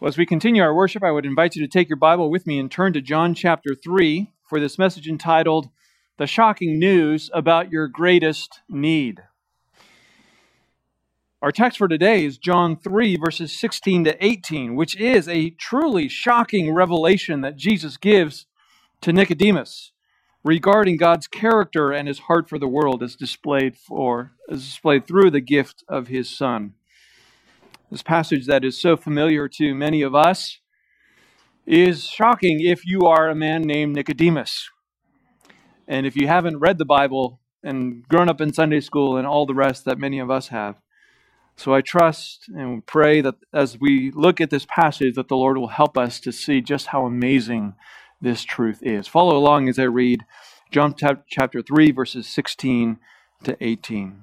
Well, as we continue our worship, I would invite you to take your Bible with me and turn to John chapter 3 for this message entitled, The Shocking News About Your Greatest Need. Our text for today is John 3, verses 16 to 18, which is a truly shocking revelation that Jesus gives to Nicodemus regarding God's character and his heart for the world as displayed for as displayed through the gift of his son. This passage that is so familiar to many of us is shocking if you are a man named Nicodemus. And if you haven't read the Bible and grown up in Sunday school and all the rest that many of us have. So I trust and pray that as we look at this passage that the Lord will help us to see just how amazing this truth is. Follow along as I read John chapter 3 verses 16 to 18.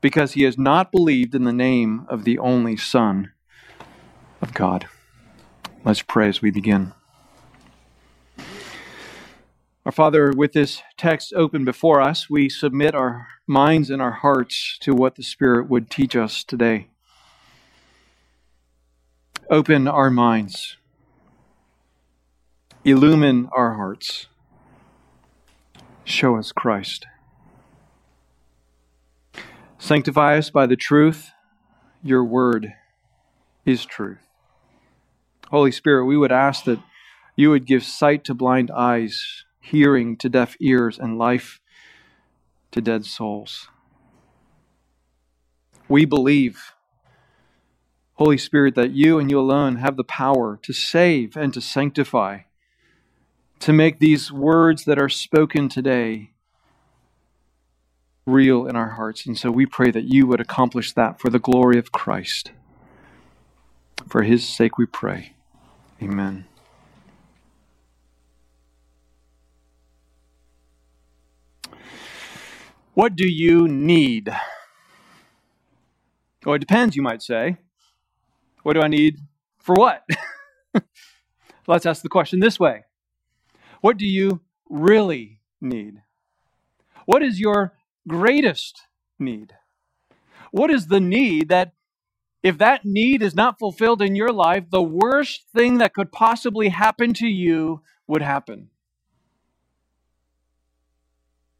because he has not believed in the name of the only Son of God. Let's pray as we begin. Our Father, with this text open before us, we submit our minds and our hearts to what the Spirit would teach us today. Open our minds, illumine our hearts, show us Christ. Sanctify us by the truth. Your word is truth. Holy Spirit, we would ask that you would give sight to blind eyes, hearing to deaf ears, and life to dead souls. We believe, Holy Spirit, that you and you alone have the power to save and to sanctify, to make these words that are spoken today real in our hearts. And so we pray that you would accomplish that for the glory of Christ. For his sake we pray. Amen. What do you need? Well, it depends, you might say. What do I need for what? Let's ask the question this way What do you really need? What is your greatest need? What is the need that, if that need is not fulfilled in your life, the worst thing that could possibly happen to you would happen?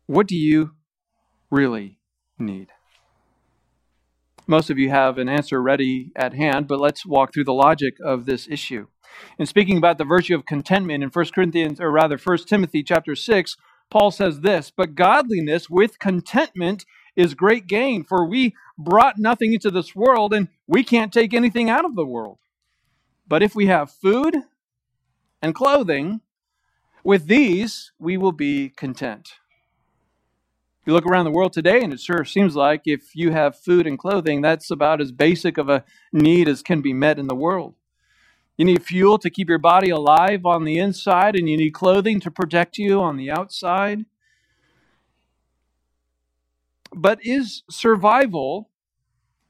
What do you really need? Most of you have an answer ready at hand, but let's walk through the logic of this issue. In speaking about the virtue of contentment in 1 Corinthians, or rather 1 Timothy chapter 6, Paul says this, but godliness with contentment is great gain, for we brought nothing into this world and we can't take anything out of the world. But if we have food and clothing, with these we will be content. You look around the world today, and it sure seems like if you have food and clothing, that's about as basic of a need as can be met in the world. You need fuel to keep your body alive on the inside, and you need clothing to protect you on the outside. But is survival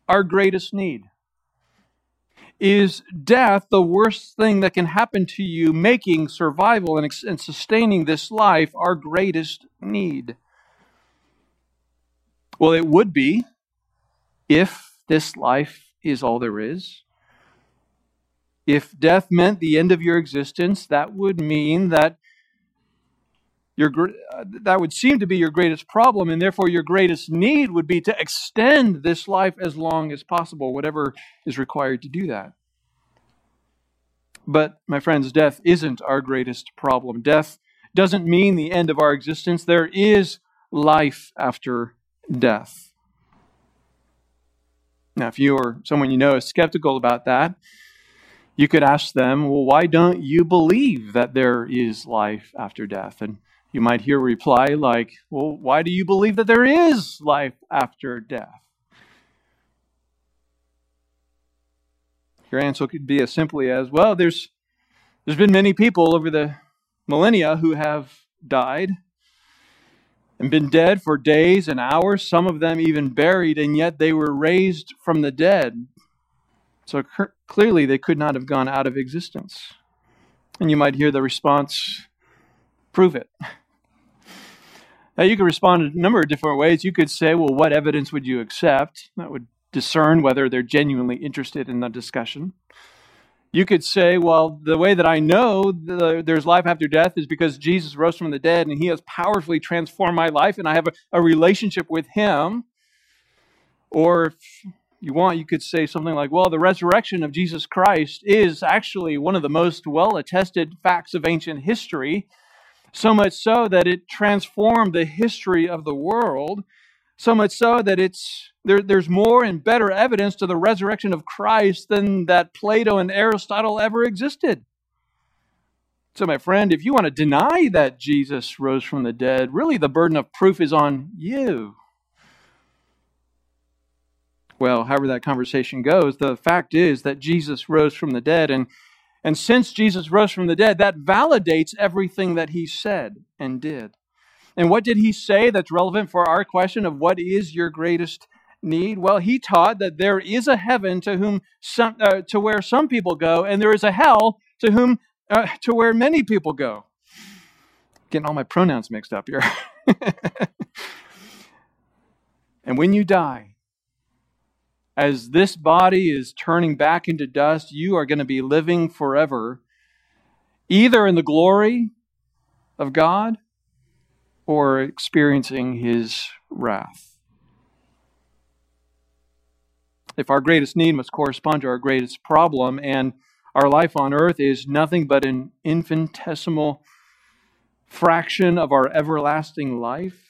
our greatest need? Is death the worst thing that can happen to you, making survival and, and sustaining this life our greatest need? Well, it would be if this life is all there is. If death meant the end of your existence, that would mean that your, uh, that would seem to be your greatest problem, and therefore your greatest need would be to extend this life as long as possible, whatever is required to do that. But, my friends, death isn't our greatest problem. Death doesn't mean the end of our existence. There is life after death. Now, if you or someone you know is skeptical about that, you could ask them, well, why don't you believe that there is life after death? And you might hear a reply like, well, why do you believe that there is life after death? Your answer could be as simply as, well, there's there's been many people over the millennia who have died and been dead for days and hours, some of them even buried, and yet they were raised from the dead. So clearly they could not have gone out of existence. And you might hear the response, prove it. Now, you could respond in a number of different ways. You could say, well, what evidence would you accept? That would discern whether they're genuinely interested in the discussion. You could say, well, the way that I know the, there's life after death is because Jesus rose from the dead and he has powerfully transformed my life and I have a, a relationship with him. Or if you want, you could say something like, well, the resurrection of Jesus Christ is actually one of the most well attested facts of ancient history, so much so that it transformed the history of the world so much so that it's there, there's more and better evidence to the resurrection of Christ than that Plato and Aristotle ever existed. So, my friend, if you want to deny that Jesus rose from the dead, really the burden of proof is on you. Well, however that conversation goes, the fact is that Jesus rose from the dead, and, and since Jesus rose from the dead, that validates everything that he said and did. And what did he say that's relevant for our question of what is your greatest need? Well, he taught that there is a heaven to whom some, uh, to where some people go, and there is a hell to whom uh, to where many people go. Getting all my pronouns mixed up here. and when you die, as this body is turning back into dust, you are going to be living forever, either in the glory of God or experiencing his wrath. If our greatest need must correspond to our greatest problem, and our life on earth is nothing but an infinitesimal fraction of our everlasting life,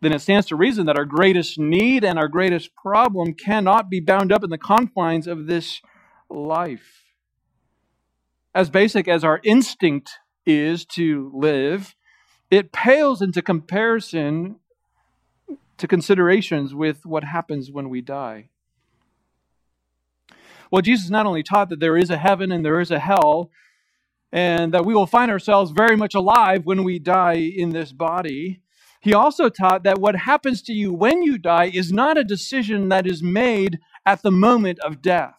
then it stands to reason that our greatest need and our greatest problem cannot be bound up in the confines of this life. As basic as our instinct is to live, it pales into comparison to considerations with what happens when we die. Well, Jesus not only taught that there is a heaven and there is a hell, and that we will find ourselves very much alive when we die in this body, he also taught that what happens to you when you die is not a decision that is made at the moment of death.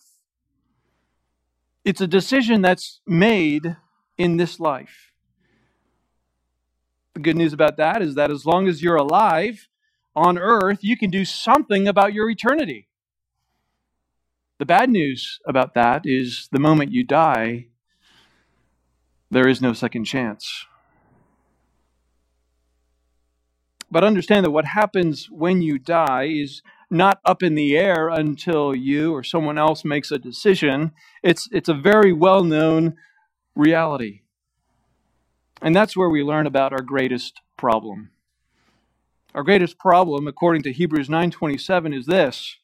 It's a decision that's made in this life. The good news about that is that as long as you're alive on earth, you can do something about your eternity. The bad news about that is the moment you die, there is no second chance. But understand that what happens when you die is not up in the air until you or someone else makes a decision. It's, it's a very well known reality. And that's where we learn about our greatest problem. Our greatest problem, according to Hebrews 9:27, is this.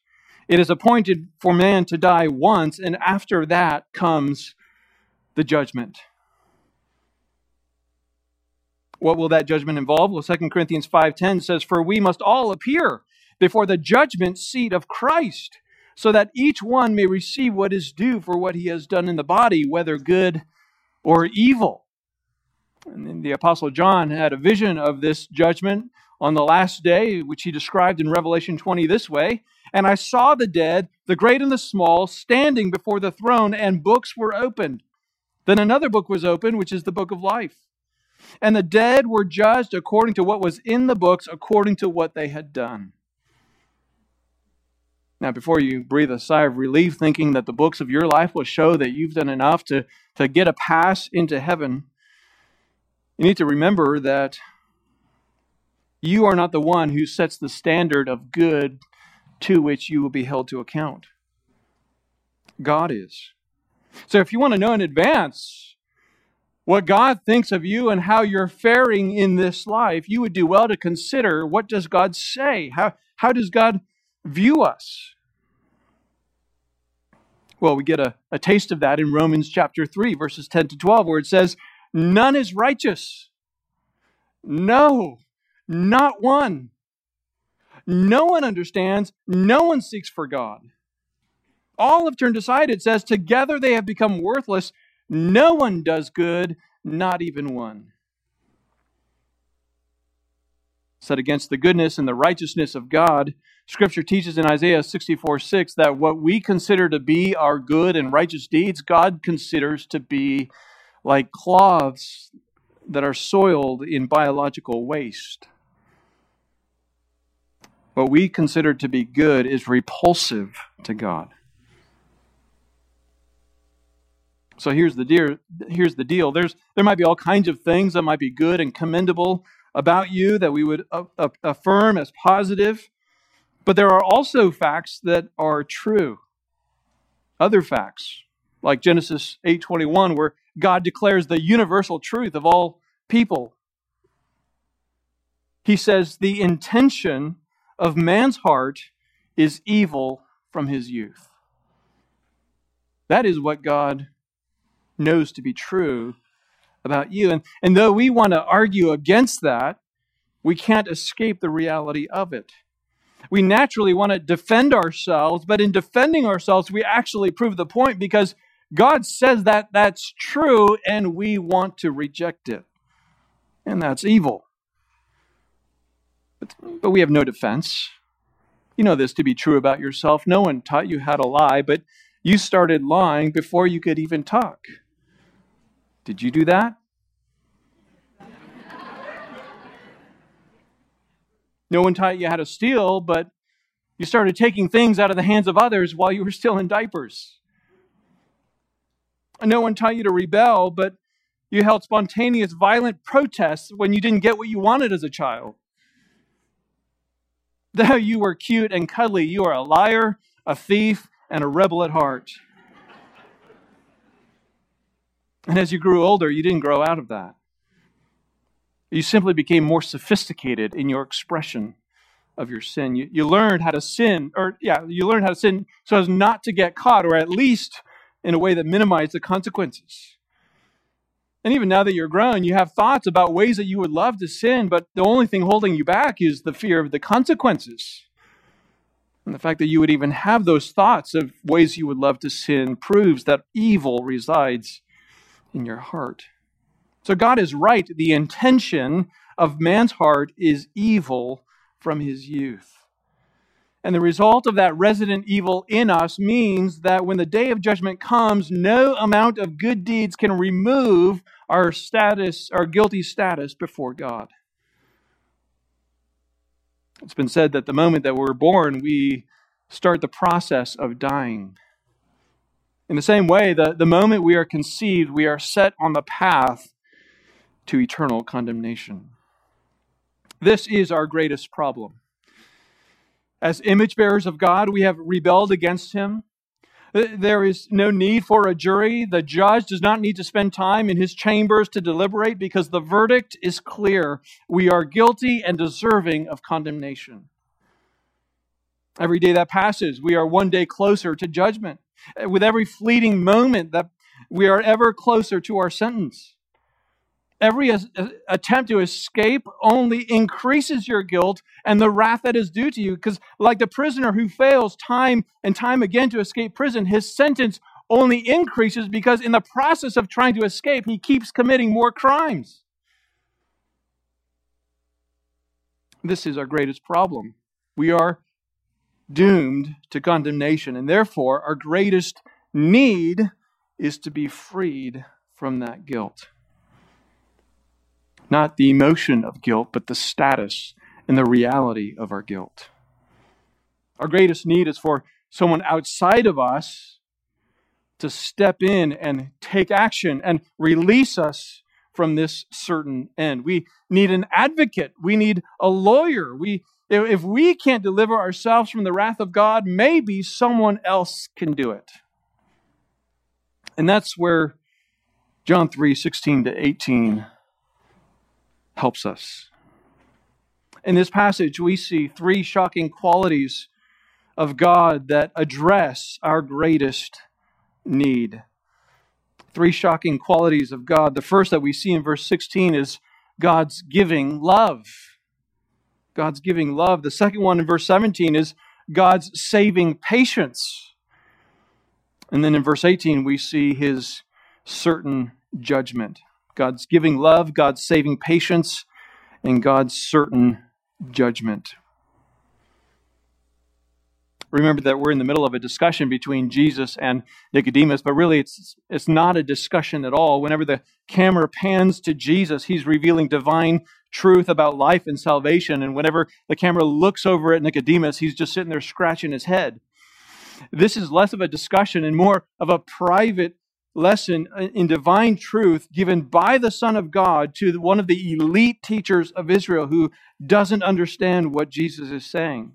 It is appointed for man to die once, and after that comes the judgment. What will that judgment involve? Well, 2 Corinthians 5:10 says, "For we must all appear before the judgment seat of Christ, so that each one may receive what is due for what he has done in the body, whether good or evil." And the Apostle John had a vision of this judgment on the last day, which he described in Revelation 20 this way And I saw the dead, the great and the small, standing before the throne, and books were opened. Then another book was opened, which is the book of life. And the dead were judged according to what was in the books, according to what they had done. Now, before you breathe a sigh of relief, thinking that the books of your life will show that you've done enough to, to get a pass into heaven, you need to remember that you are not the one who sets the standard of good to which you will be held to account. God is. So if you want to know in advance what God thinks of you and how you're faring in this life, you would do well to consider what does God say? How, how does God view us? Well, we get a, a taste of that in Romans chapter 3, verses 10 to 12, where it says, None is righteous. No, not one. No one understands. No one seeks for God. All have turned aside, it says, together they have become worthless. No one does good, not even one. Set against the goodness and the righteousness of God, Scripture teaches in Isaiah 64 6 that what we consider to be our good and righteous deeds, God considers to be like cloths that are soiled in biological waste. What we consider to be good is repulsive to God. So here's the deal. Here's the deal. There's there might be all kinds of things that might be good and commendable about you that we would uh, uh, affirm as positive, but there are also facts that are true. Other facts, like Genesis 8:21 where God declares the universal truth of all people. He says the intention of man's heart is evil from his youth. That is what God knows to be true about you. And, and though we want to argue against that, we can't escape the reality of it. We naturally want to defend ourselves, but in defending ourselves, we actually prove the point because God says that that's true and we want to reject it. And that's evil. But, but we have no defense. You know this to be true about yourself. No one taught you how to lie, but you started lying before you could even talk. Did you do that? no one taught you how to steal, but you started taking things out of the hands of others while you were still in diapers. No one taught you to rebel, but you held spontaneous, violent protests when you didn't get what you wanted as a child. Though you were cute and cuddly, you are a liar, a thief, and a rebel at heart. And as you grew older, you didn't grow out of that. You simply became more sophisticated in your expression of your sin. You, you learned how to sin, or yeah, you learned how to sin so as not to get caught, or at least in a way that minimized the consequences. And even now that you're grown, you have thoughts about ways that you would love to sin, but the only thing holding you back is the fear of the consequences. And the fact that you would even have those thoughts of ways you would love to sin proves that evil resides in your heart. So God is right. The intention of man's heart is evil from his youth. And the result of that resident evil in us means that when the day of judgment comes, no amount of good deeds can remove our status, our guilty status before God. It's been said that the moment that we're born, we start the process of dying. In the same way, the, the moment we are conceived, we are set on the path to eternal condemnation. This is our greatest problem. As image bearers of God, we have rebelled against Him. There is no need for a jury. The judge does not need to spend time in his chambers to deliberate because the verdict is clear. We are guilty and deserving of condemnation. Every day that passes, we are one day closer to judgment. Uh, with every fleeting moment that we are ever closer to our sentence. Every uh, attempt to escape only increases your guilt and the wrath that is due to you. Because, like the prisoner who fails time and time again to escape prison, his sentence only increases because, in the process of trying to escape, he keeps committing more crimes. This is our greatest problem. We are doomed to condemnation, and therefore, our greatest need is to be freed from that guilt. Not the emotion of guilt, but the status and the reality of our guilt. Our greatest need is for someone outside of us to step in and take action and release us from this certain end. We need an advocate. We need a lawyer. We, if we can't deliver ourselves from the wrath of God, maybe someone else can do it. And that's where John 3 16 to 18 helps us. In this passage, we see three shocking qualities of God that address our greatest need. Three shocking qualities of God. The first that we see in verse 16 is God's giving love. God's giving love. The second one in verse 17 is God's saving patience. And then in verse 18, we see his certain judgment. God's giving love, God's saving patience, and God's certain judgment. Remember that we're in the middle of a discussion between Jesus and Nicodemus, but really it's, it's not a discussion at all. Whenever the camera pans to Jesus, he's revealing divine truth about life and salvation. And whenever the camera looks over at Nicodemus, he's just sitting there scratching his head. This is less of a discussion and more of a private lesson in divine truth given by the Son of God to one of the elite teachers of Israel who doesn't understand what Jesus is saying.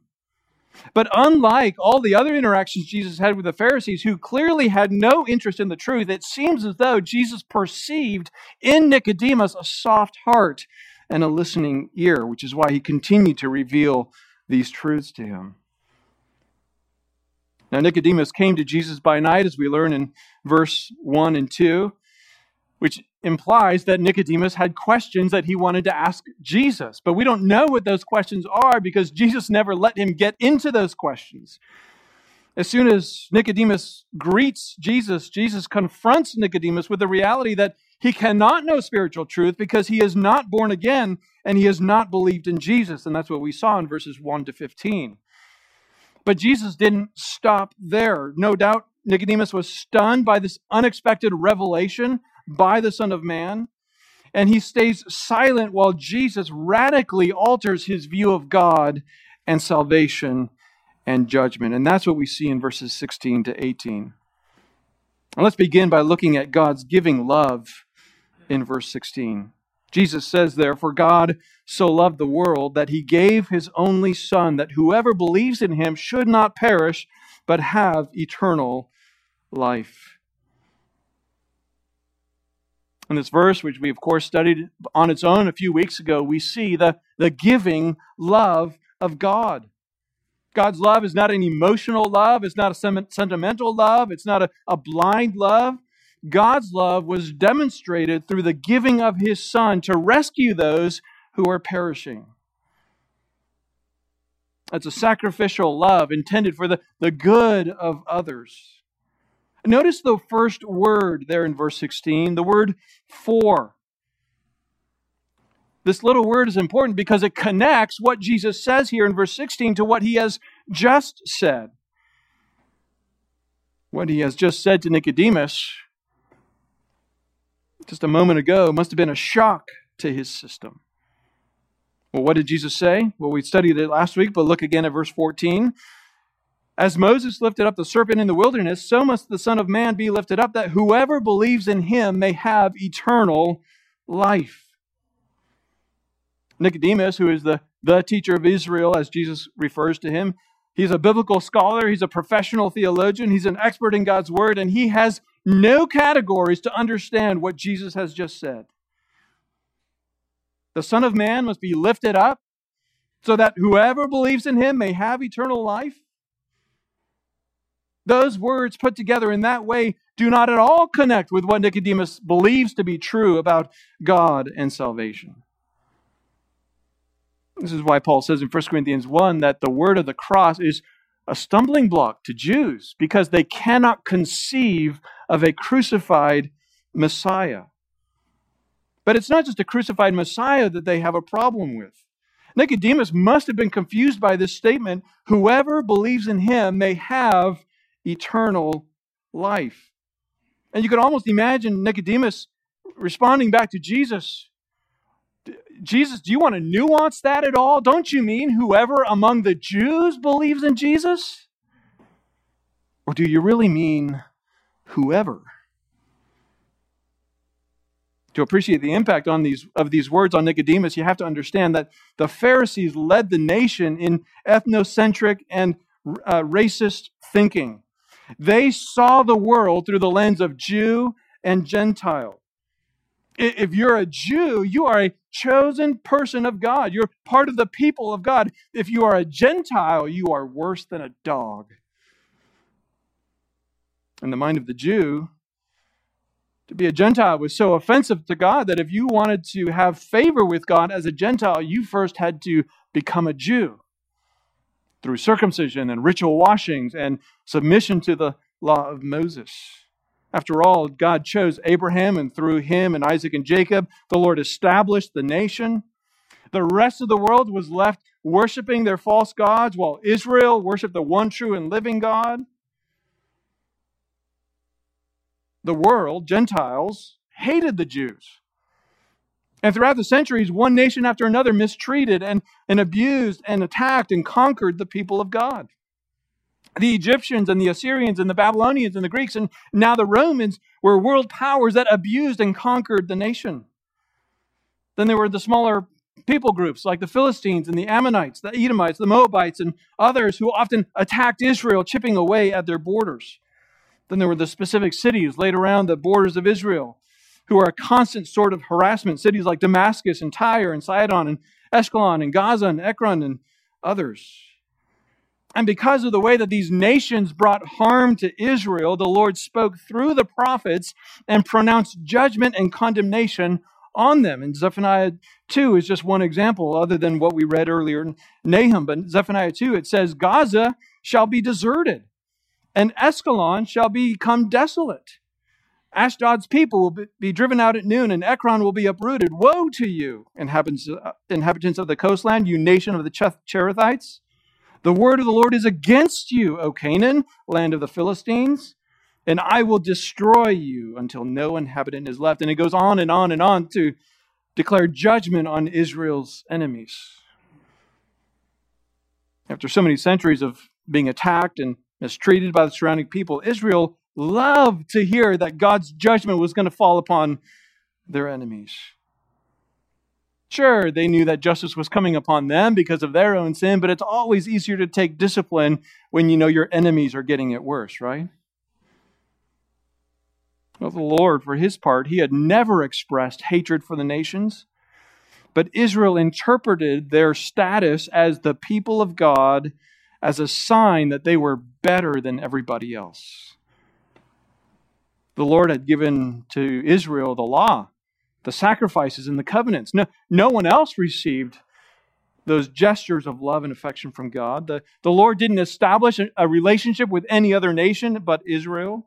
But unlike all the other interactions Jesus had with the Pharisees, who clearly had no interest in the truth, it seems as though Jesus perceived in Nicodemus a soft heart and a listening ear, which is why he continued to reveal these truths to him. Now, Nicodemus came to Jesus by night, as we learn in verse 1 and 2, which implies that Nicodemus had questions that he wanted to ask Jesus. But we don't know what those questions are because Jesus never let him get into those questions. As soon as Nicodemus greets Jesus, Jesus confronts Nicodemus with the reality that he cannot know spiritual truth because he is not born again and he has not believed in Jesus. And that's what we saw in verses 1 to 15. But Jesus didn't stop there. No doubt Nicodemus was stunned by this unexpected revelation by the Son of Man. And he stays silent while Jesus radically alters his view of God and salvation and judgment. And that's what we see in verses 16 to 18. And let's begin by looking at God's giving love in verse 16. Jesus says there, For God so loved the world that he gave his only Son, that whoever believes in him should not perish, but have eternal life. In this verse, which we of course studied on its own a few weeks ago, we see the, the giving love of God. God's love is not an emotional love, it's not a sentimental love, it's not a, a blind love. God's love was demonstrated through the giving of his Son to rescue those who are perishing. That's a sacrificial love intended for the, the good of others. Notice the first word there in verse 16, the word for. This little word is important because it connects what Jesus says here in verse 16 to what he has just said. What he has just said to Nicodemus just a moment ago must have been a shock to his system. Well, what did Jesus say? Well, we studied it last week, but look again at verse 14. As Moses lifted up the serpent in the wilderness, so must the Son of Man be lifted up, that whoever believes in him may have eternal life. Nicodemus, who is the, the teacher of Israel, as Jesus refers to him, he's a biblical scholar, he's a professional theologian, he's an expert in God's word, and he has no categories to understand what Jesus has just said. The Son of Man must be lifted up so that whoever believes in him may have eternal life. Those words put together in that way do not at all connect with what Nicodemus believes to be true about God and salvation. This is why Paul says in 1 Corinthians 1 that the word of the cross is a stumbling block to Jews because they cannot conceive of a crucified Messiah. But it's not just a crucified Messiah that they have a problem with. Nicodemus must have been confused by this statement whoever believes in him may have eternal life. And you can almost imagine Nicodemus responding back to Jesus Jesus, do you want to nuance that at all? Don't you mean whoever among the Jews believes in Jesus? Or do you really mean whoever? To appreciate the impact on these, of these words on Nicodemus, you have to understand that the Pharisees led the nation in ethnocentric and uh, racist thinking. They saw the world through the lens of Jew and Gentile. If you're a Jew, you are a chosen person of God. You're part of the people of God. If you are a Gentile, you are worse than a dog. In the mind of the Jew, to be a Gentile was so offensive to God that if you wanted to have favor with God as a Gentile, you first had to become a Jew through circumcision and ritual washings and submission to the law of Moses. After all, God chose Abraham, and through him and Isaac and Jacob, the Lord established the nation. The rest of the world was left worshiping their false gods, while Israel worshiped the one true and living God. The world, Gentiles, hated the Jews. And throughout the centuries, one nation after another mistreated and, and abused and attacked and conquered the people of God the Egyptians and the Assyrians and the Babylonians and the Greeks, and now the Romans were world powers that abused and conquered the nation. Then there were the smaller people groups like the Philistines and the Ammonites, the Edomites, the Moabites, and others who often attacked Israel, chipping away at their borders. Then there were the specific cities laid around the borders of Israel who are a constant sort of harassment. Cities like Damascus and Tyre and Sidon and Ashkelon and Gaza and Ekron and others. And because of the way that these nations brought harm to Israel, the Lord spoke through the prophets and pronounced judgment and condemnation on them. And Zephaniah 2 is just one example, other than what we read earlier in Nahum. But Zephaniah 2, it says, Gaza shall be deserted, and Ashkelon shall become desolate. Ashdod's people will be driven out at noon, and Ekron will be uprooted. Woe to you, inhabitants, uh, inhabitants of the coastland, you nation of the Cherethites! The word of the Lord is against you, O Canaan, land of the Philistines, and I will destroy you until no inhabitant is left. And it goes on and on and on to declare judgment on Israel's enemies. After so many centuries of being attacked and mistreated by the surrounding people, Israel loved to hear that God's judgment was going to fall upon their enemies. Sure, they knew that justice was coming upon them because of their own sin, but it's always easier to take discipline when you know your enemies are getting it worse, right? Well, the Lord, for his part, he had never expressed hatred for the nations, but Israel interpreted their status as the people of God as a sign that they were better than everybody else. The Lord had given to Israel the law the sacrifices and the covenants. No, no one else received those gestures of love and affection from God. The, the Lord didn't establish a, a relationship with any other nation but Israel.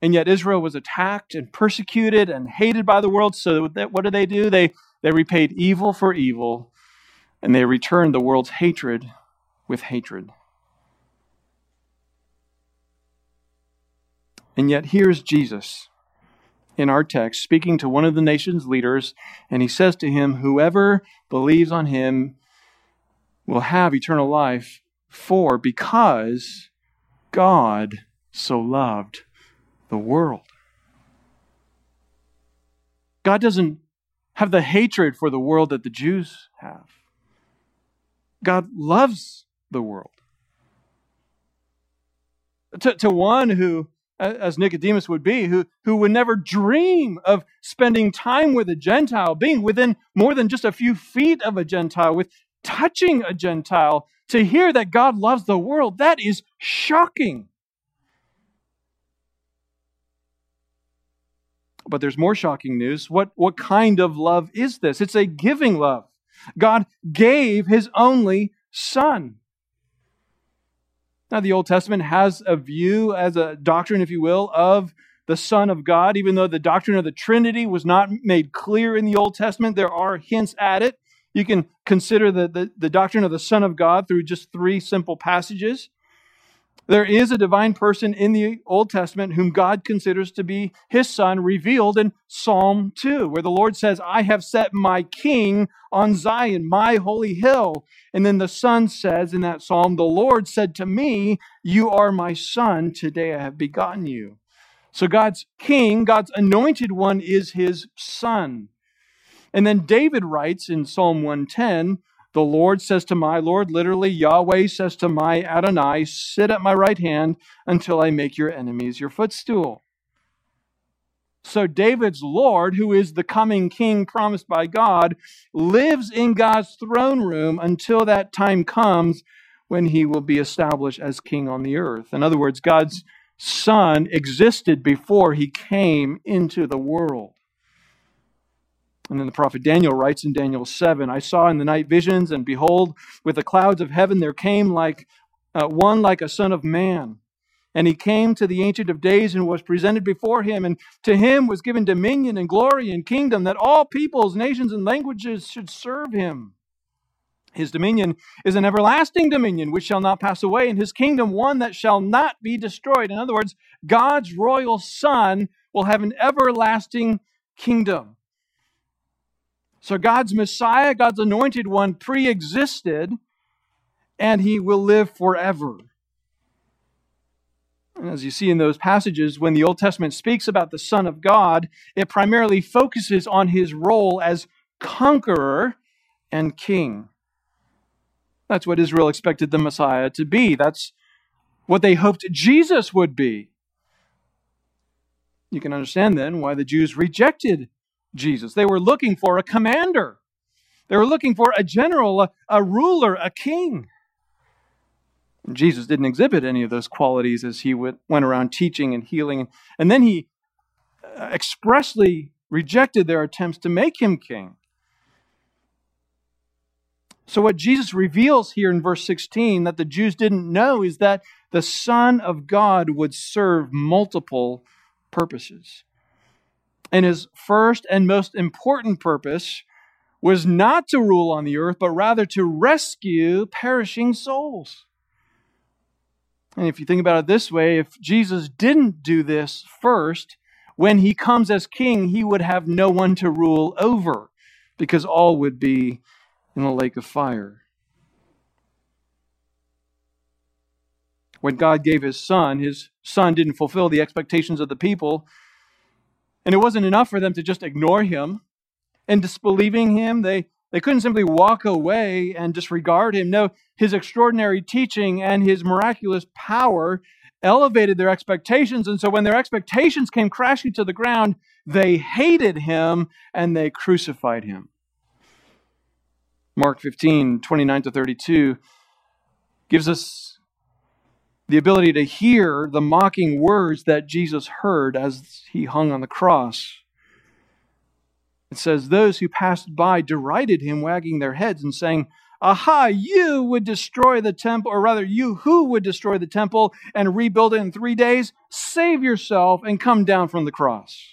And yet Israel was attacked and persecuted and hated by the world. So that, what did they do? They, they repaid evil for evil and they returned the world's hatred with hatred. And yet here's Jesus in our text, speaking to one of the nation's leaders, and he says to him, Whoever believes on him will have eternal life, for because God so loved the world. God doesn't have the hatred for the world that the Jews have. God loves the world. To, to one who as Nicodemus would be, who, who would never dream of spending time with a Gentile, being within more than just a few feet of a Gentile, with touching a Gentile, to hear that God loves the world, that is shocking. But there's more shocking news. What, what kind of love is this? It's a giving love. God gave his only Son. Now, the Old Testament has a view, as a doctrine, if you will, of the Son of God. Even though the doctrine of the Trinity was not made clear in the Old Testament, there are hints at it. You can consider the, the, the doctrine of the Son of God through just three simple passages. There is a divine person in the Old Testament whom God considers to be his son, revealed in Psalm 2, where the Lord says, I have set my king on Zion, my holy hill. And then the son says in that psalm, The Lord said to me, You are my son, today I have begotten you. So God's king, God's anointed one, is his son. And then David writes in Psalm 110, the Lord says to my Lord, literally, Yahweh says to my Adonai, Sit at my right hand until I make your enemies your footstool. So David's Lord, who is the coming king promised by God, lives in God's throne room until that time comes when he will be established as king on the earth. In other words, God's Son existed before he came into the world. And then the prophet Daniel writes in Daniel 7 I saw in the night visions, and behold, with the clouds of heaven there came like uh, one like a son of man. And he came to the Ancient of Days and was presented before him. And to him was given dominion and glory and kingdom that all peoples, nations, and languages should serve him. His dominion is an everlasting dominion which shall not pass away, and his kingdom one that shall not be destroyed. In other words, God's royal Son will have an everlasting kingdom. So God's Messiah, God's anointed one, pre existed, and he will live forever. And as you see in those passages, when the Old Testament speaks about the Son of God, it primarily focuses on his role as conqueror and king. That's what Israel expected the Messiah to be. That's what they hoped Jesus would be. You can understand then why the Jews rejected Jesus. They were looking for a commander, they were looking for a general, a, a ruler, a king. Jesus didn't exhibit any of those qualities as he went around teaching and healing. And then he uh, expressly rejected their attempts to make him king. So, what Jesus reveals here in verse 16 that the Jews didn't know is that the Son of God would serve multiple purposes. And his first and most important purpose was not to rule on the earth, but rather to rescue perishing souls. And if you think about it this way, if Jesus didn't do this first, when he comes as king, he would have no one to rule over because all would be in the lake of fire. When God gave his son, his son didn't fulfill the expectations of the people. And it wasn't enough for them to just ignore him and disbelieving him. They they couldn't simply walk away and disregard him. No, his extraordinary teaching and his miraculous power elevated their expectations. And so when their expectations came crashing to the ground, they hated him and they crucified him. Mark 15, 29 to 32 gives us the ability to hear the mocking words that Jesus heard as he hung on the cross. It says, Those who passed by derided him, wagging their heads and saying, Aha, you would destroy the temple, or rather, you who would destroy the temple and rebuild it in three days, save yourself and come down from the cross.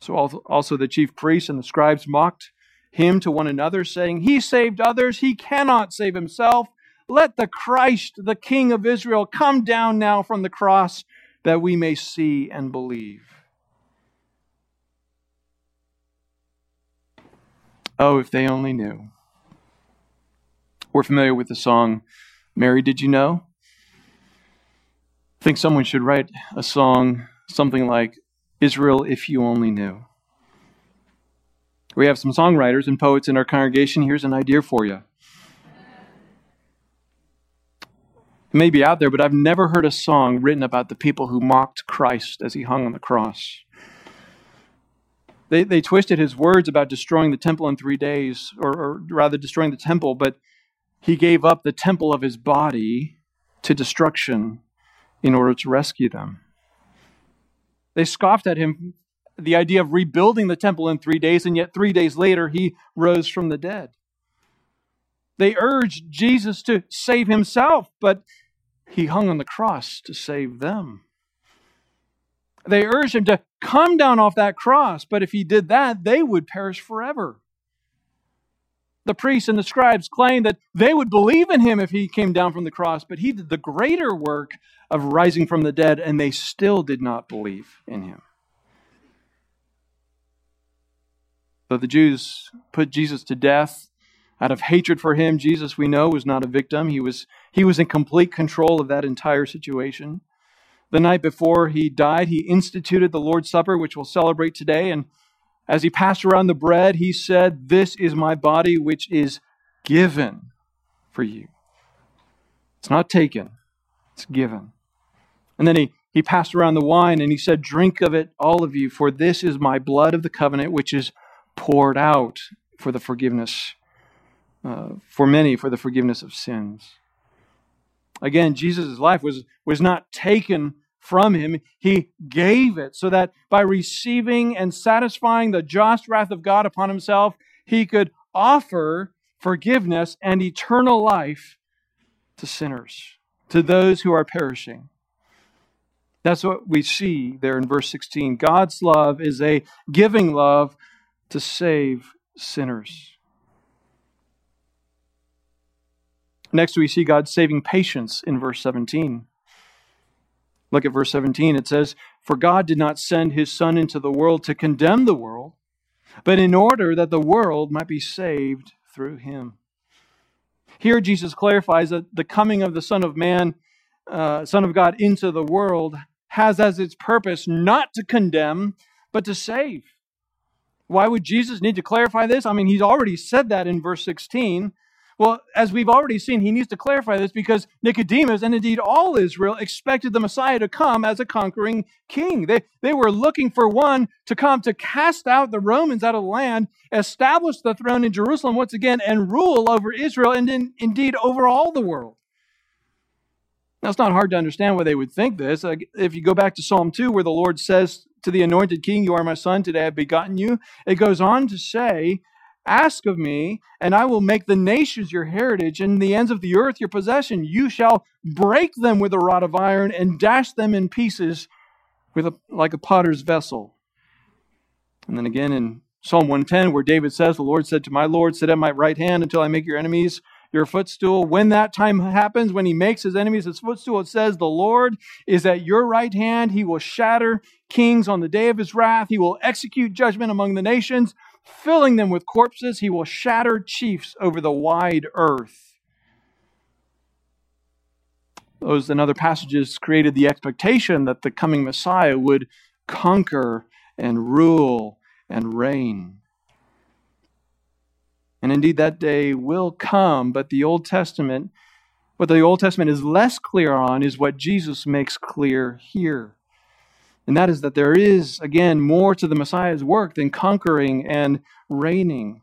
So also the chief priests and the scribes mocked him to one another, saying, He saved others, he cannot save himself. Let the Christ, the King of Israel, come down now from the cross that we may see and believe. Oh, if they only knew. We're familiar with the song, Mary, Did You Know? I think someone should write a song, something like, Israel, If You Only Knew. We have some songwriters and poets in our congregation. Here's an idea for you. It may be out there, but I've never heard a song written about the people who mocked Christ as he hung on the cross. They, they twisted his words about destroying the temple in three days, or, or rather, destroying the temple, but he gave up the temple of his body to destruction in order to rescue them. They scoffed at him, the idea of rebuilding the temple in three days, and yet three days later he rose from the dead. They urged Jesus to save himself, but he hung on the cross to save them. They urged him to come down off that cross, but if he did that, they would perish forever. The priests and the scribes claimed that they would believe in him if he came down from the cross, but he did the greater work of rising from the dead, and they still did not believe in him. Though the Jews put Jesus to death out of hatred for him, Jesus, we know, was not a victim. He was, he was in complete control of that entire situation. The night before he died, he instituted the Lord's Supper, which we'll celebrate today. And as he passed around the bread, he said, This is my body, which is given for you. It's not taken, it's given. And then he, he passed around the wine and he said, Drink of it, all of you, for this is my blood of the covenant, which is poured out for the forgiveness, uh, for many, for the forgiveness of sins. Again, Jesus' life was, was not taken from him, he gave it so that by receiving and satisfying the just wrath of God upon himself, he could offer forgiveness and eternal life to sinners to those who are perishing. That's what we see there in verse 16. God's love is a giving love to save sinners. Next, we see God's saving patience in verse 17. Look at verse 17. It says, For God did not send his Son into the world to condemn the world, but in order that the world might be saved through him. Here, Jesus clarifies that the coming of the Son of Man, uh, Son of God, into the world has as its purpose not to condemn, but to save. Why would Jesus need to clarify this? I mean, he's already said that in verse 16. Well, as we've already seen, he needs to clarify this because Nicodemus and indeed all Israel expected the Messiah to come as a conquering king. They, they were looking for one to come to cast out the Romans out of the land, establish the throne in Jerusalem once again, and rule over Israel and in, indeed over all the world. Now, it's not hard to understand why they would think this. If you go back to Psalm 2, where the Lord says to the anointed king, You are my son, today I have begotten you, it goes on to say Ask of me, and I will make the nations your heritage and the ends of the earth your possession. You shall break them with a rod of iron and dash them in pieces with a, like a potter's vessel. And then again in Psalm 110, where David says, The Lord said to my Lord, Sit at my right hand until I make your enemies your footstool. When that time happens, when he makes his enemies his footstool, it says, The Lord is at your right hand. He will shatter kings on the day of his wrath. He will execute judgment among the nations filling them with corpses. He will shatter chiefs over the wide earth. Those and other passages created the expectation that the coming Messiah would conquer and rule and reign. And indeed, that day will come, but the Old Testament, what the Old Testament is less clear on, is what Jesus makes clear here. And that is that there is, again, more to the Messiah's work than conquering and reigning.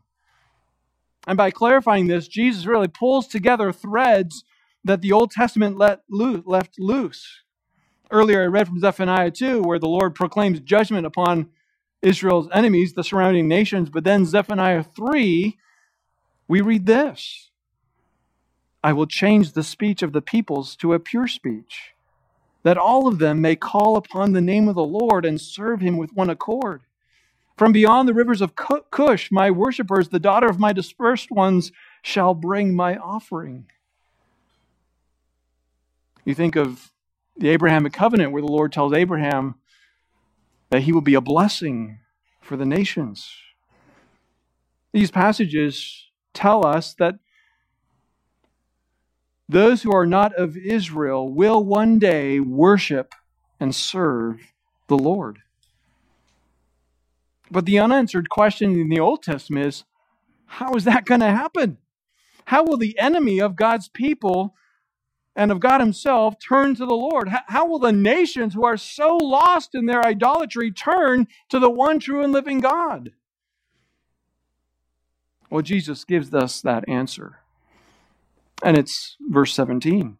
And by clarifying this, Jesus really pulls together threads that the Old Testament let left loose. Earlier, I read from Zephaniah 2, where the Lord proclaims judgment upon Israel's enemies, the surrounding nations. But then, Zephaniah 3, we read this I will change the speech of the peoples to a pure speech that all of them may call upon the name of the Lord and serve him with one accord. From beyond the rivers of Cush, my worshippers, the daughter of my dispersed ones, shall bring my offering. You think of the Abrahamic covenant where the Lord tells Abraham that he will be a blessing for the nations. These passages tell us that those who are not of Israel will one day worship and serve the Lord. But the unanswered question in the Old Testament is how is that going to happen? How will the enemy of God's people and of God Himself turn to the Lord? How will the nations who are so lost in their idolatry turn to the one true and living God? Well, Jesus gives us that answer. And it's verse 17.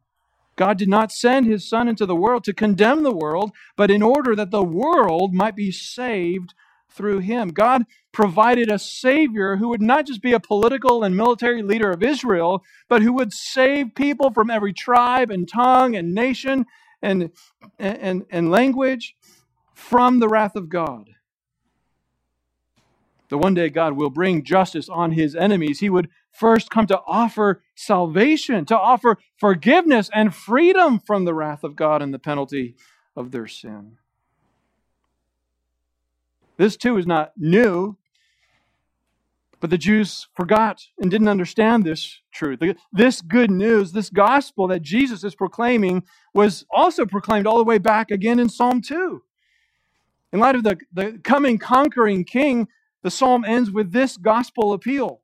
God did not send his Son into the world to condemn the world, but in order that the world might be saved through him. God provided a Savior who would not just be a political and military leader of Israel, but who would save people from every tribe and tongue and nation and, and, and language from the wrath of God. The one day God will bring justice on his enemies. He would first come to offer salvation, to offer forgiveness and freedom from the wrath of God and the penalty of their sin. This too is not new, but the Jews forgot and didn't understand this truth. This good news, this gospel that Jesus is proclaiming, was also proclaimed all the way back again in Psalm 2. In light of the, the coming conquering king, the psalm ends with this gospel appeal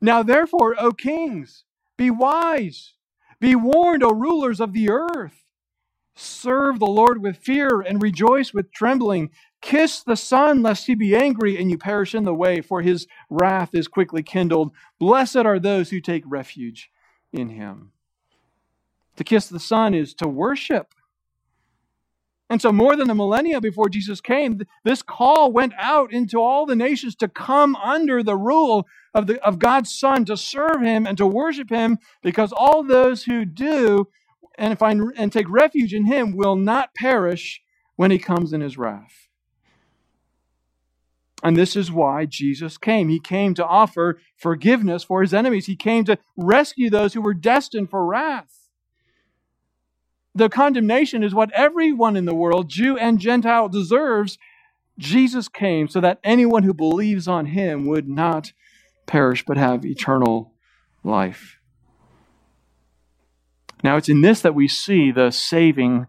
now, therefore, O kings, be wise. Be warned, O rulers of the earth. Serve the Lord with fear and rejoice with trembling. Kiss the Son, lest he be angry and you perish in the way, for his wrath is quickly kindled. Blessed are those who take refuge in him. To kiss the Son is to worship. And so, more than a millennia before Jesus came, this call went out into all the nations to come under the rule of, the, of God's Son, to serve Him and to worship Him, because all those who do and find and take refuge in him will not perish when he comes in his wrath. And this is why Jesus came. He came to offer forgiveness for his enemies. He came to rescue those who were destined for wrath. The condemnation is what everyone in the world, Jew and Gentile, deserves. Jesus came so that anyone who believes on him would not perish but have eternal life. Now, it's in this that we see the saving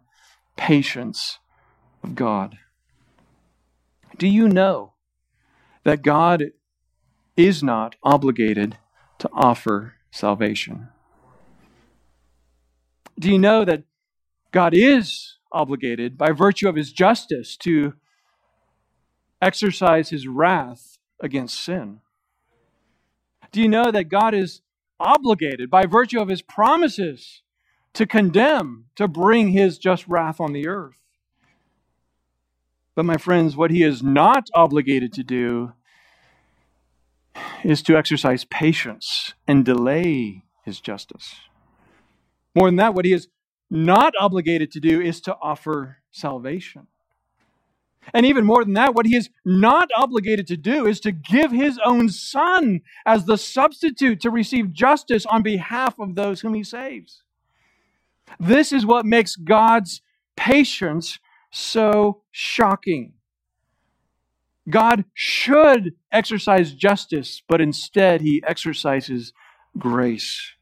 patience of God. Do you know that God is not obligated to offer salvation? Do you know that God is obligated by virtue of his justice to exercise his wrath against sin? Do you know that God is obligated by virtue of his promises to condemn, to bring his just wrath on the earth. But, my friends, what he is not obligated to do is to exercise patience and delay his justice. More than that, what he is not obligated to do is to offer salvation. And even more than that, what he is not obligated to do is to give his own son as the substitute to receive justice on behalf of those whom he saves. This is what makes God's patience so shocking. God should exercise justice, but instead he exercises grace.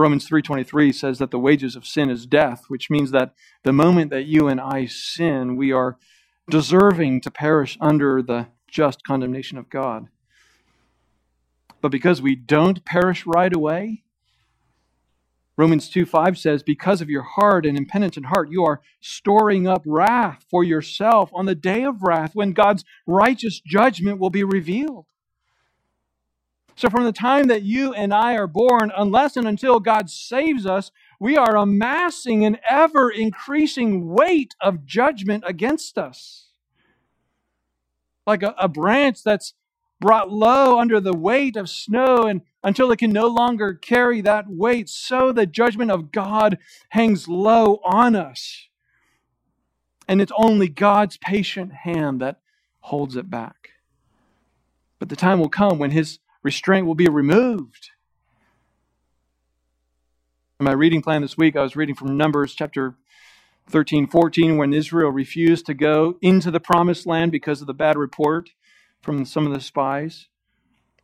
Romans 3:23 says that the wages of sin is death, which means that the moment that you and I sin, we are deserving to perish under the just condemnation of God. But because we don't perish right away, Romans 2 5 says, Because of your hard and impenitent heart, you are storing up wrath for yourself on the day of wrath when God's righteous judgment will be revealed. So, from the time that you and I are born, unless and until God saves us, we are amassing an ever increasing weight of judgment against us. Like a, a branch that's brought low under the weight of snow and until it can no longer carry that weight so the judgment of God hangs low on us and it's only God's patient hand that holds it back but the time will come when his restraint will be removed in my reading plan this week I was reading from Numbers chapter 13 14 when Israel refused to go into the promised land because of the bad report from some of the spies.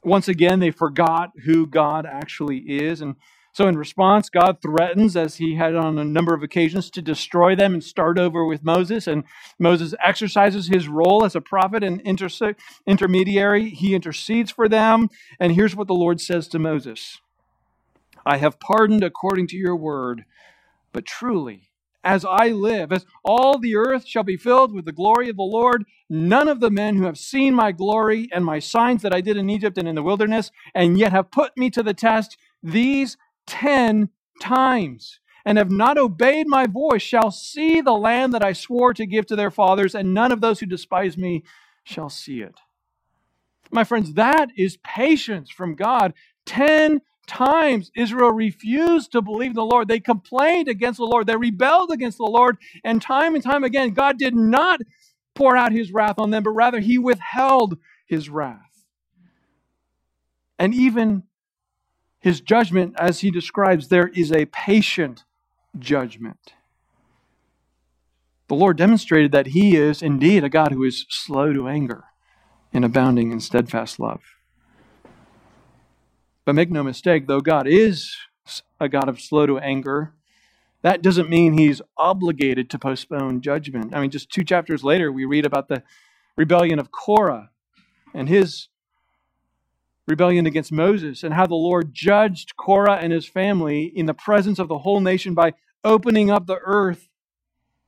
Once again, they forgot who God actually is. And so, in response, God threatens, as he had on a number of occasions, to destroy them and start over with Moses. And Moses exercises his role as a prophet and inter- intermediary. He intercedes for them. And here's what the Lord says to Moses I have pardoned according to your word, but truly, as I live, as all the earth shall be filled with the glory of the Lord, none of the men who have seen my glory and my signs that I did in Egypt and in the wilderness, and yet have put me to the test these ten times, and have not obeyed my voice, shall see the land that I swore to give to their fathers, and none of those who despise me shall see it. My friends, that is patience from God. Ten times Israel refused to believe the Lord. They complained against the Lord. They rebelled against the Lord. And time and time again, God did not pour out his wrath on them, but rather he withheld his wrath. And even his judgment, as he describes, there is a patient judgment. The Lord demonstrated that he is indeed a God who is slow to anger and abounding in steadfast love. But make no mistake, though God is a God of slow to anger, that doesn't mean he's obligated to postpone judgment. I mean, just two chapters later, we read about the rebellion of Korah and his rebellion against Moses and how the Lord judged Korah and his family in the presence of the whole nation by opening up the earth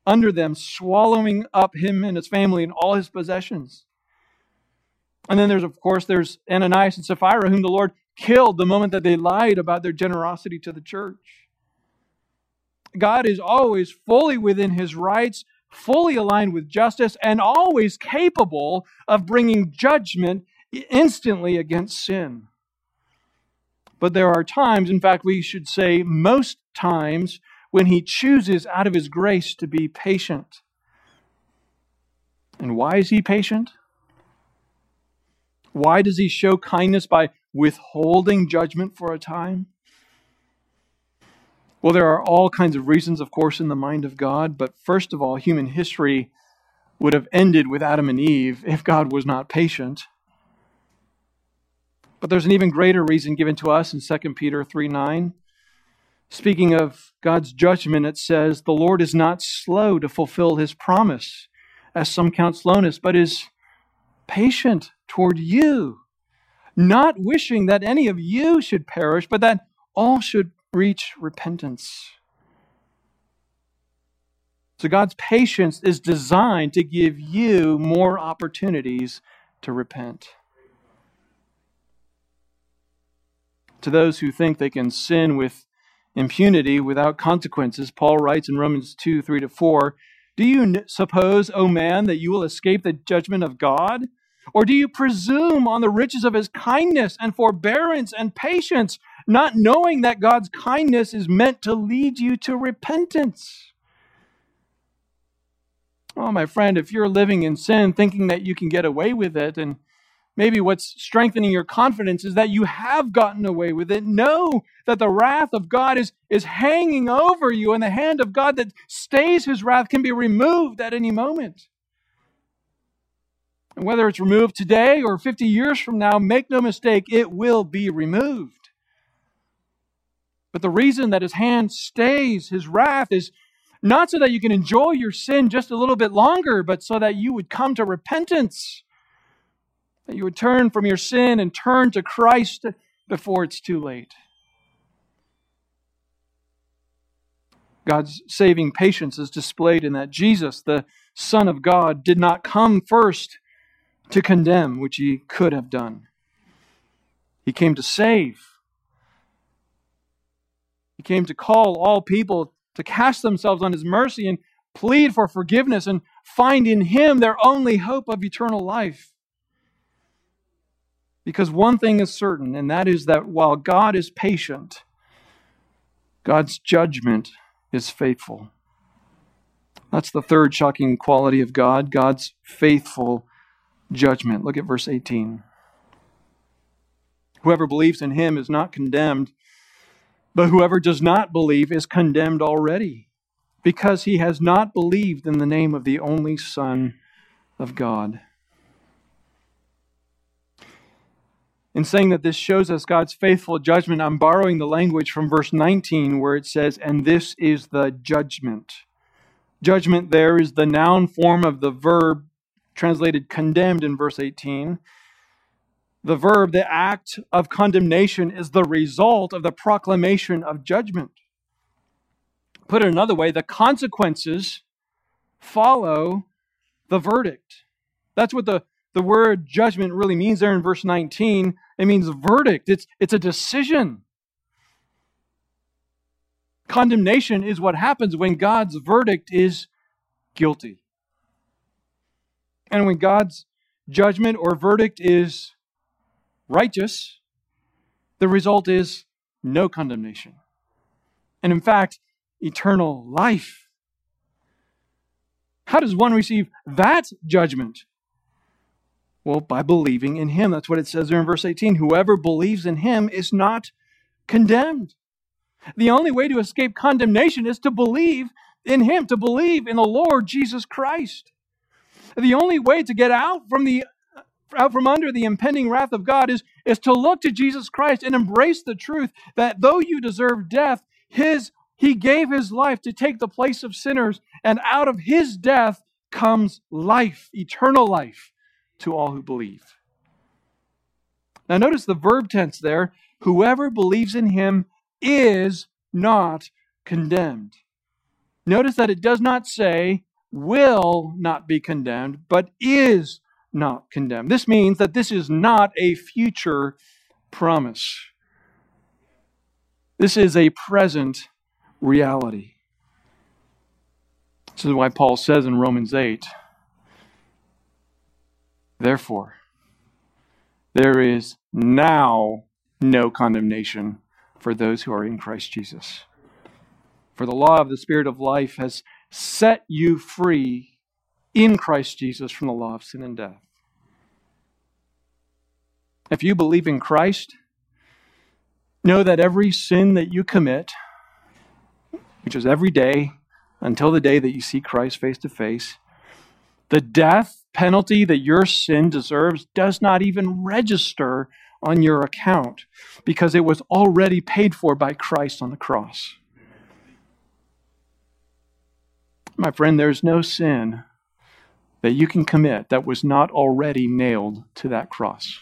under them, swallowing up him and his family and all his possessions. And then there's, of course, there's Ananias and Sapphira, whom the Lord killed the moment that they lied about their generosity to the church. God is always fully within his rights, fully aligned with justice, and always capable of bringing judgment instantly against sin. but there are times, in fact, we should say most times, when he chooses out of his grace to be patient. And why is he patient? Why does he show kindness by withholding judgment for a time? Well, there are all kinds of reasons, of course, in the mind of God, but first of all, human history would have ended with Adam and Eve if God was not patient. But there's an even greater reason given to us in 2 Peter 3 9. Speaking of God's judgment, it says, The Lord is not slow to fulfill his promise, as some count slowness, but is patient toward you, not wishing that any of you should perish, but that all should reach repentance. So God's patience is designed to give you more opportunities to repent. To those who think they can sin with impunity without consequences, Paul writes in Romans 2 3 to 4 Do you suppose, O man, that you will escape the judgment of God? Or do you presume on the riches of his kindness and forbearance and patience, not knowing that God's kindness is meant to lead you to repentance? Oh, my friend, if you're living in sin thinking that you can get away with it, and maybe what's strengthening your confidence is that you have gotten away with it, know that the wrath of God is, is hanging over you, and the hand of God that stays his wrath can be removed at any moment. And whether it's removed today or 50 years from now, make no mistake, it will be removed. But the reason that his hand stays his wrath is not so that you can enjoy your sin just a little bit longer, but so that you would come to repentance, that you would turn from your sin and turn to Christ before it's too late. God's saving patience is displayed in that Jesus, the Son of God, did not come first to condemn, which he could have done. He came to save. He came to call all people to cast themselves on his mercy and plead for forgiveness and find in him their only hope of eternal life. Because one thing is certain, and that is that while God is patient, God's judgment is faithful. That's the third shocking quality of God God's faithful judgment. Look at verse 18. Whoever believes in him is not condemned, but whoever does not believe is condemned already, because he has not believed in the name of the only Son of God. In saying that this shows us God's faithful judgment, I'm borrowing the language from verse 19 where it says, And this is the judgment. Judgment there is the noun form of the verb translated condemned in verse 18. The verb, the act of condemnation, is the result of the proclamation of judgment. Put it another way, the consequences follow the verdict. That's what the, the word judgment really means there in verse 19. It means verdict, it's, it's a decision. Condemnation is what happens when God's verdict is guilty. And when God's judgment or verdict is righteous, the result is no condemnation. And in fact, eternal life. How does one receive that judgment? Well, by believing in him. That's what it says there in verse 18. Whoever believes in him is not condemned. The only way to escape condemnation is to believe in him, to believe in the Lord Jesus Christ. The only way to get out from the out from under the impending wrath of God is, is to look to Jesus Christ and embrace the truth that though you deserve death, his he gave his life to take the place of sinners, and out of his death comes life, eternal life, to all who believe. Now, notice the verb tense there whoever believes in him is not condemned. Notice that it does not say will not be condemned, but is not condemned. This means that this is not a future promise. This is a present reality. This is why Paul says in Romans 8, therefore, there is now no condemnation for those who are in Christ Jesus. For the law of the Spirit of life has set you free in Christ Jesus from the law of sin and death. If you believe in Christ, know that every sin that you commit, which is every day until the day that you see Christ face to face, the death penalty that your sin deserves does not even register on your account because it was already paid for by Christ on the cross. My friend, there's no sin that you can commit that was not already nailed to that cross.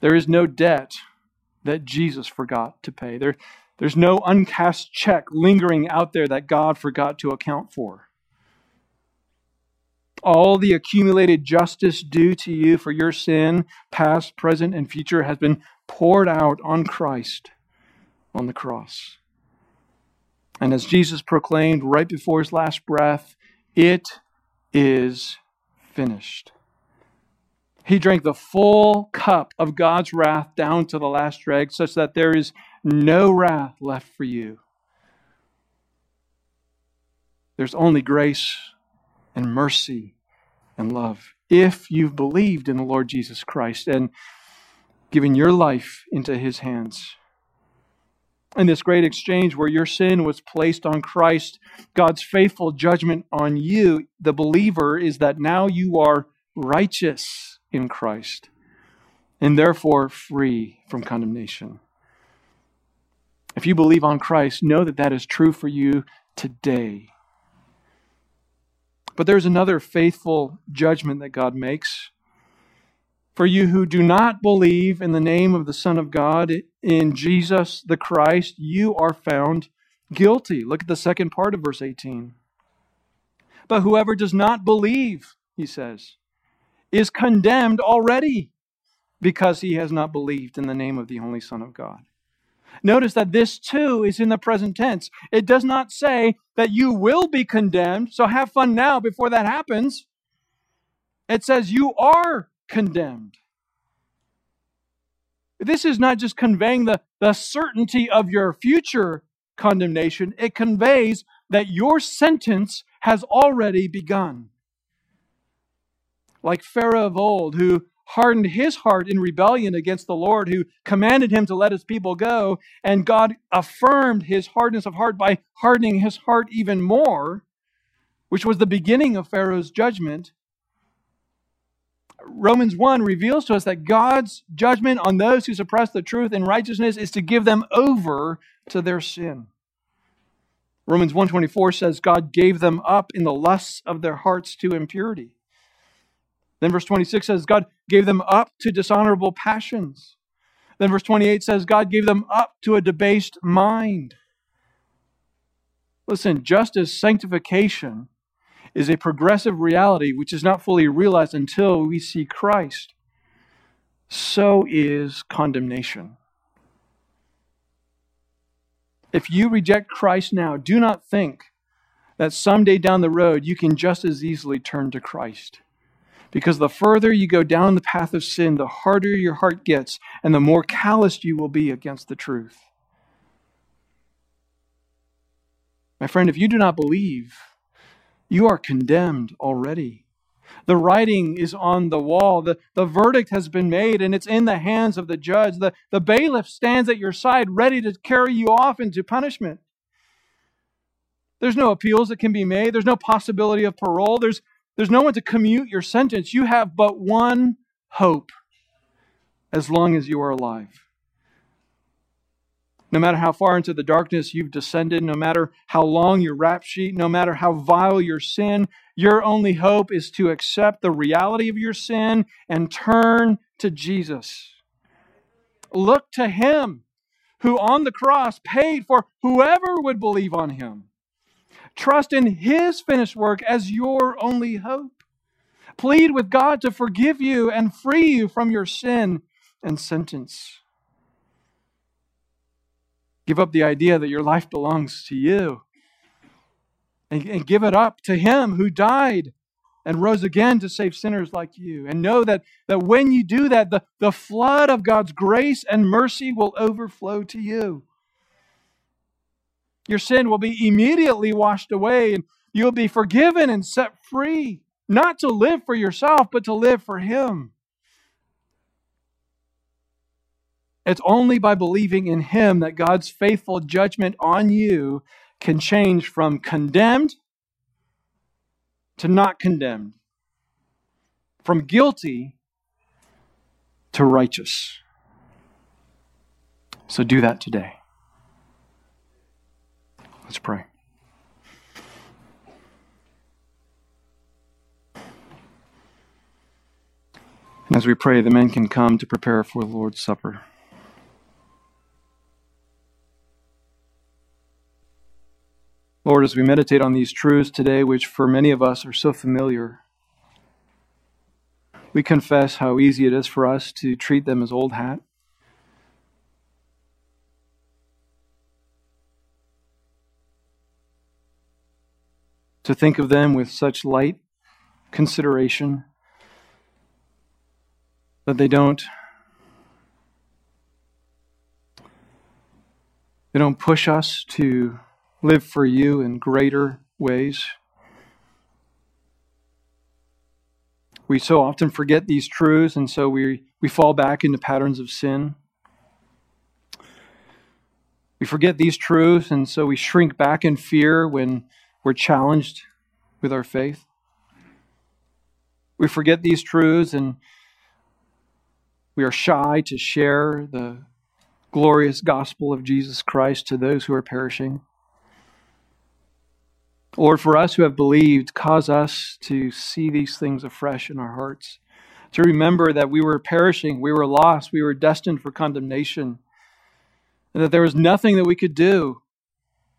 There is no debt that Jesus forgot to pay. There, there's no uncast check lingering out there that God forgot to account for. All the accumulated justice due to you for your sin, past, present, and future, has been poured out on Christ on the cross. And as Jesus proclaimed right before his last breath, it is finished. He drank the full cup of God's wrath down to the last drag, such that there is no wrath left for you. There's only grace and mercy and love if you've believed in the Lord Jesus Christ and given your life into his hands. In this great exchange where your sin was placed on Christ, God's faithful judgment on you, the believer, is that now you are righteous in Christ and therefore free from condemnation. If you believe on Christ, know that that is true for you today. But there's another faithful judgment that God makes. For you who do not believe in the name of the Son of God, in Jesus the Christ, you are found guilty. Look at the second part of verse 18. But whoever does not believe, he says, is condemned already because he has not believed in the name of the only Son of God. Notice that this too is in the present tense. It does not say that you will be condemned, so have fun now before that happens. It says you are condemned. This is not just conveying the, the certainty of your future condemnation, it conveys that your sentence has already begun. Like Pharaoh of old, who hardened his heart in rebellion against the Lord, who commanded him to let his people go, and God affirmed his hardness of heart by hardening his heart even more, which was the beginning of Pharaoh's judgment. Romans 1 reveals to us that God's judgment on those who suppress the truth in righteousness is to give them over to their sin. Romans 1:24 says God gave them up in the lusts of their hearts to impurity. Then verse 26 says, God gave them up to dishonorable passions. Then verse 28 says, God gave them up to a debased mind. Listen, just as sanctification is a progressive reality which is not fully realized until we see Christ, so is condemnation. If you reject Christ now, do not think that someday down the road you can just as easily turn to Christ. Because the further you go down the path of sin, the harder your heart gets and the more calloused you will be against the truth. My friend, if you do not believe, you are condemned already. The writing is on the wall. The, the verdict has been made and it's in the hands of the judge. The, the bailiff stands at your side ready to carry you off into punishment. There's no appeals that can be made. There's no possibility of parole. There's, there's no one to commute your sentence. You have but one hope as long as you are alive. No matter how far into the darkness you've descended, no matter how long your rap sheet, no matter how vile your sin, your only hope is to accept the reality of your sin and turn to Jesus. Look to Him who on the cross paid for whoever would believe on Him. Trust in His finished work as your only hope. Plead with God to forgive you and free you from your sin and sentence. Give up the idea that your life belongs to you and, and give it up to Him who died and rose again to save sinners like you. And know that, that when you do that, the, the flood of God's grace and mercy will overflow to you. Your sin will be immediately washed away, and you'll be forgiven and set free, not to live for yourself, but to live for Him. It's only by believing in Him that God's faithful judgment on you can change from condemned to not condemned, from guilty to righteous. So do that today. Let's pray. As we pray, the men can come to prepare for the Lord's Supper. Lord, as we meditate on these truths today, which for many of us are so familiar, we confess how easy it is for us to treat them as old hat. To think of them with such light consideration that they don't they don't push us to live for you in greater ways. We so often forget these truths, and so we, we fall back into patterns of sin. We forget these truths, and so we shrink back in fear when we're challenged with our faith. We forget these truths, and we are shy to share the glorious gospel of Jesus Christ to those who are perishing. Lord, for us who have believed, cause us to see these things afresh in our hearts, to remember that we were perishing, we were lost, we were destined for condemnation, and that there was nothing that we could do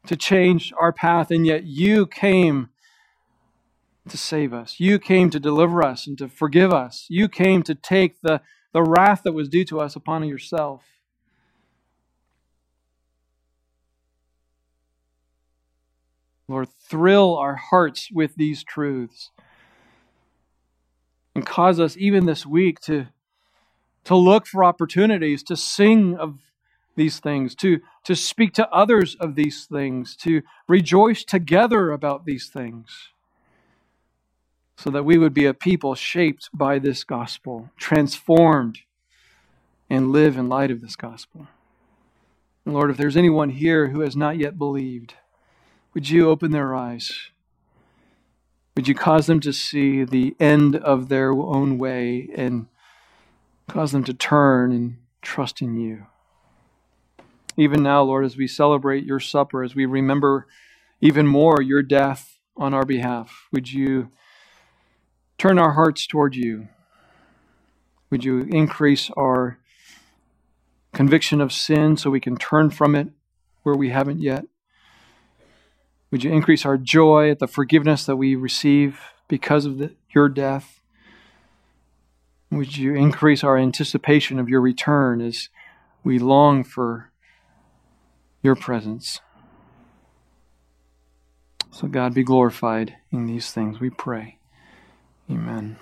to change our path, and yet you came to save us. You came to deliver us and to forgive us. You came to take the, the wrath that was due to us upon yourself. Lord, thrill our hearts with these truths and cause us even this week to, to look for opportunities to sing of these things, to, to speak to others of these things, to rejoice together about these things, so that we would be a people shaped by this gospel, transformed, and live in light of this gospel. And Lord, if there's anyone here who has not yet believed, would you open their eyes? Would you cause them to see the end of their own way and cause them to turn and trust in you? Even now, Lord, as we celebrate your supper, as we remember even more your death on our behalf, would you turn our hearts toward you? Would you increase our conviction of sin so we can turn from it where we haven't yet? Would you increase our joy at the forgiveness that we receive because of the, your death? Would you increase our anticipation of your return as we long for your presence? So, God, be glorified in these things, we pray. Amen.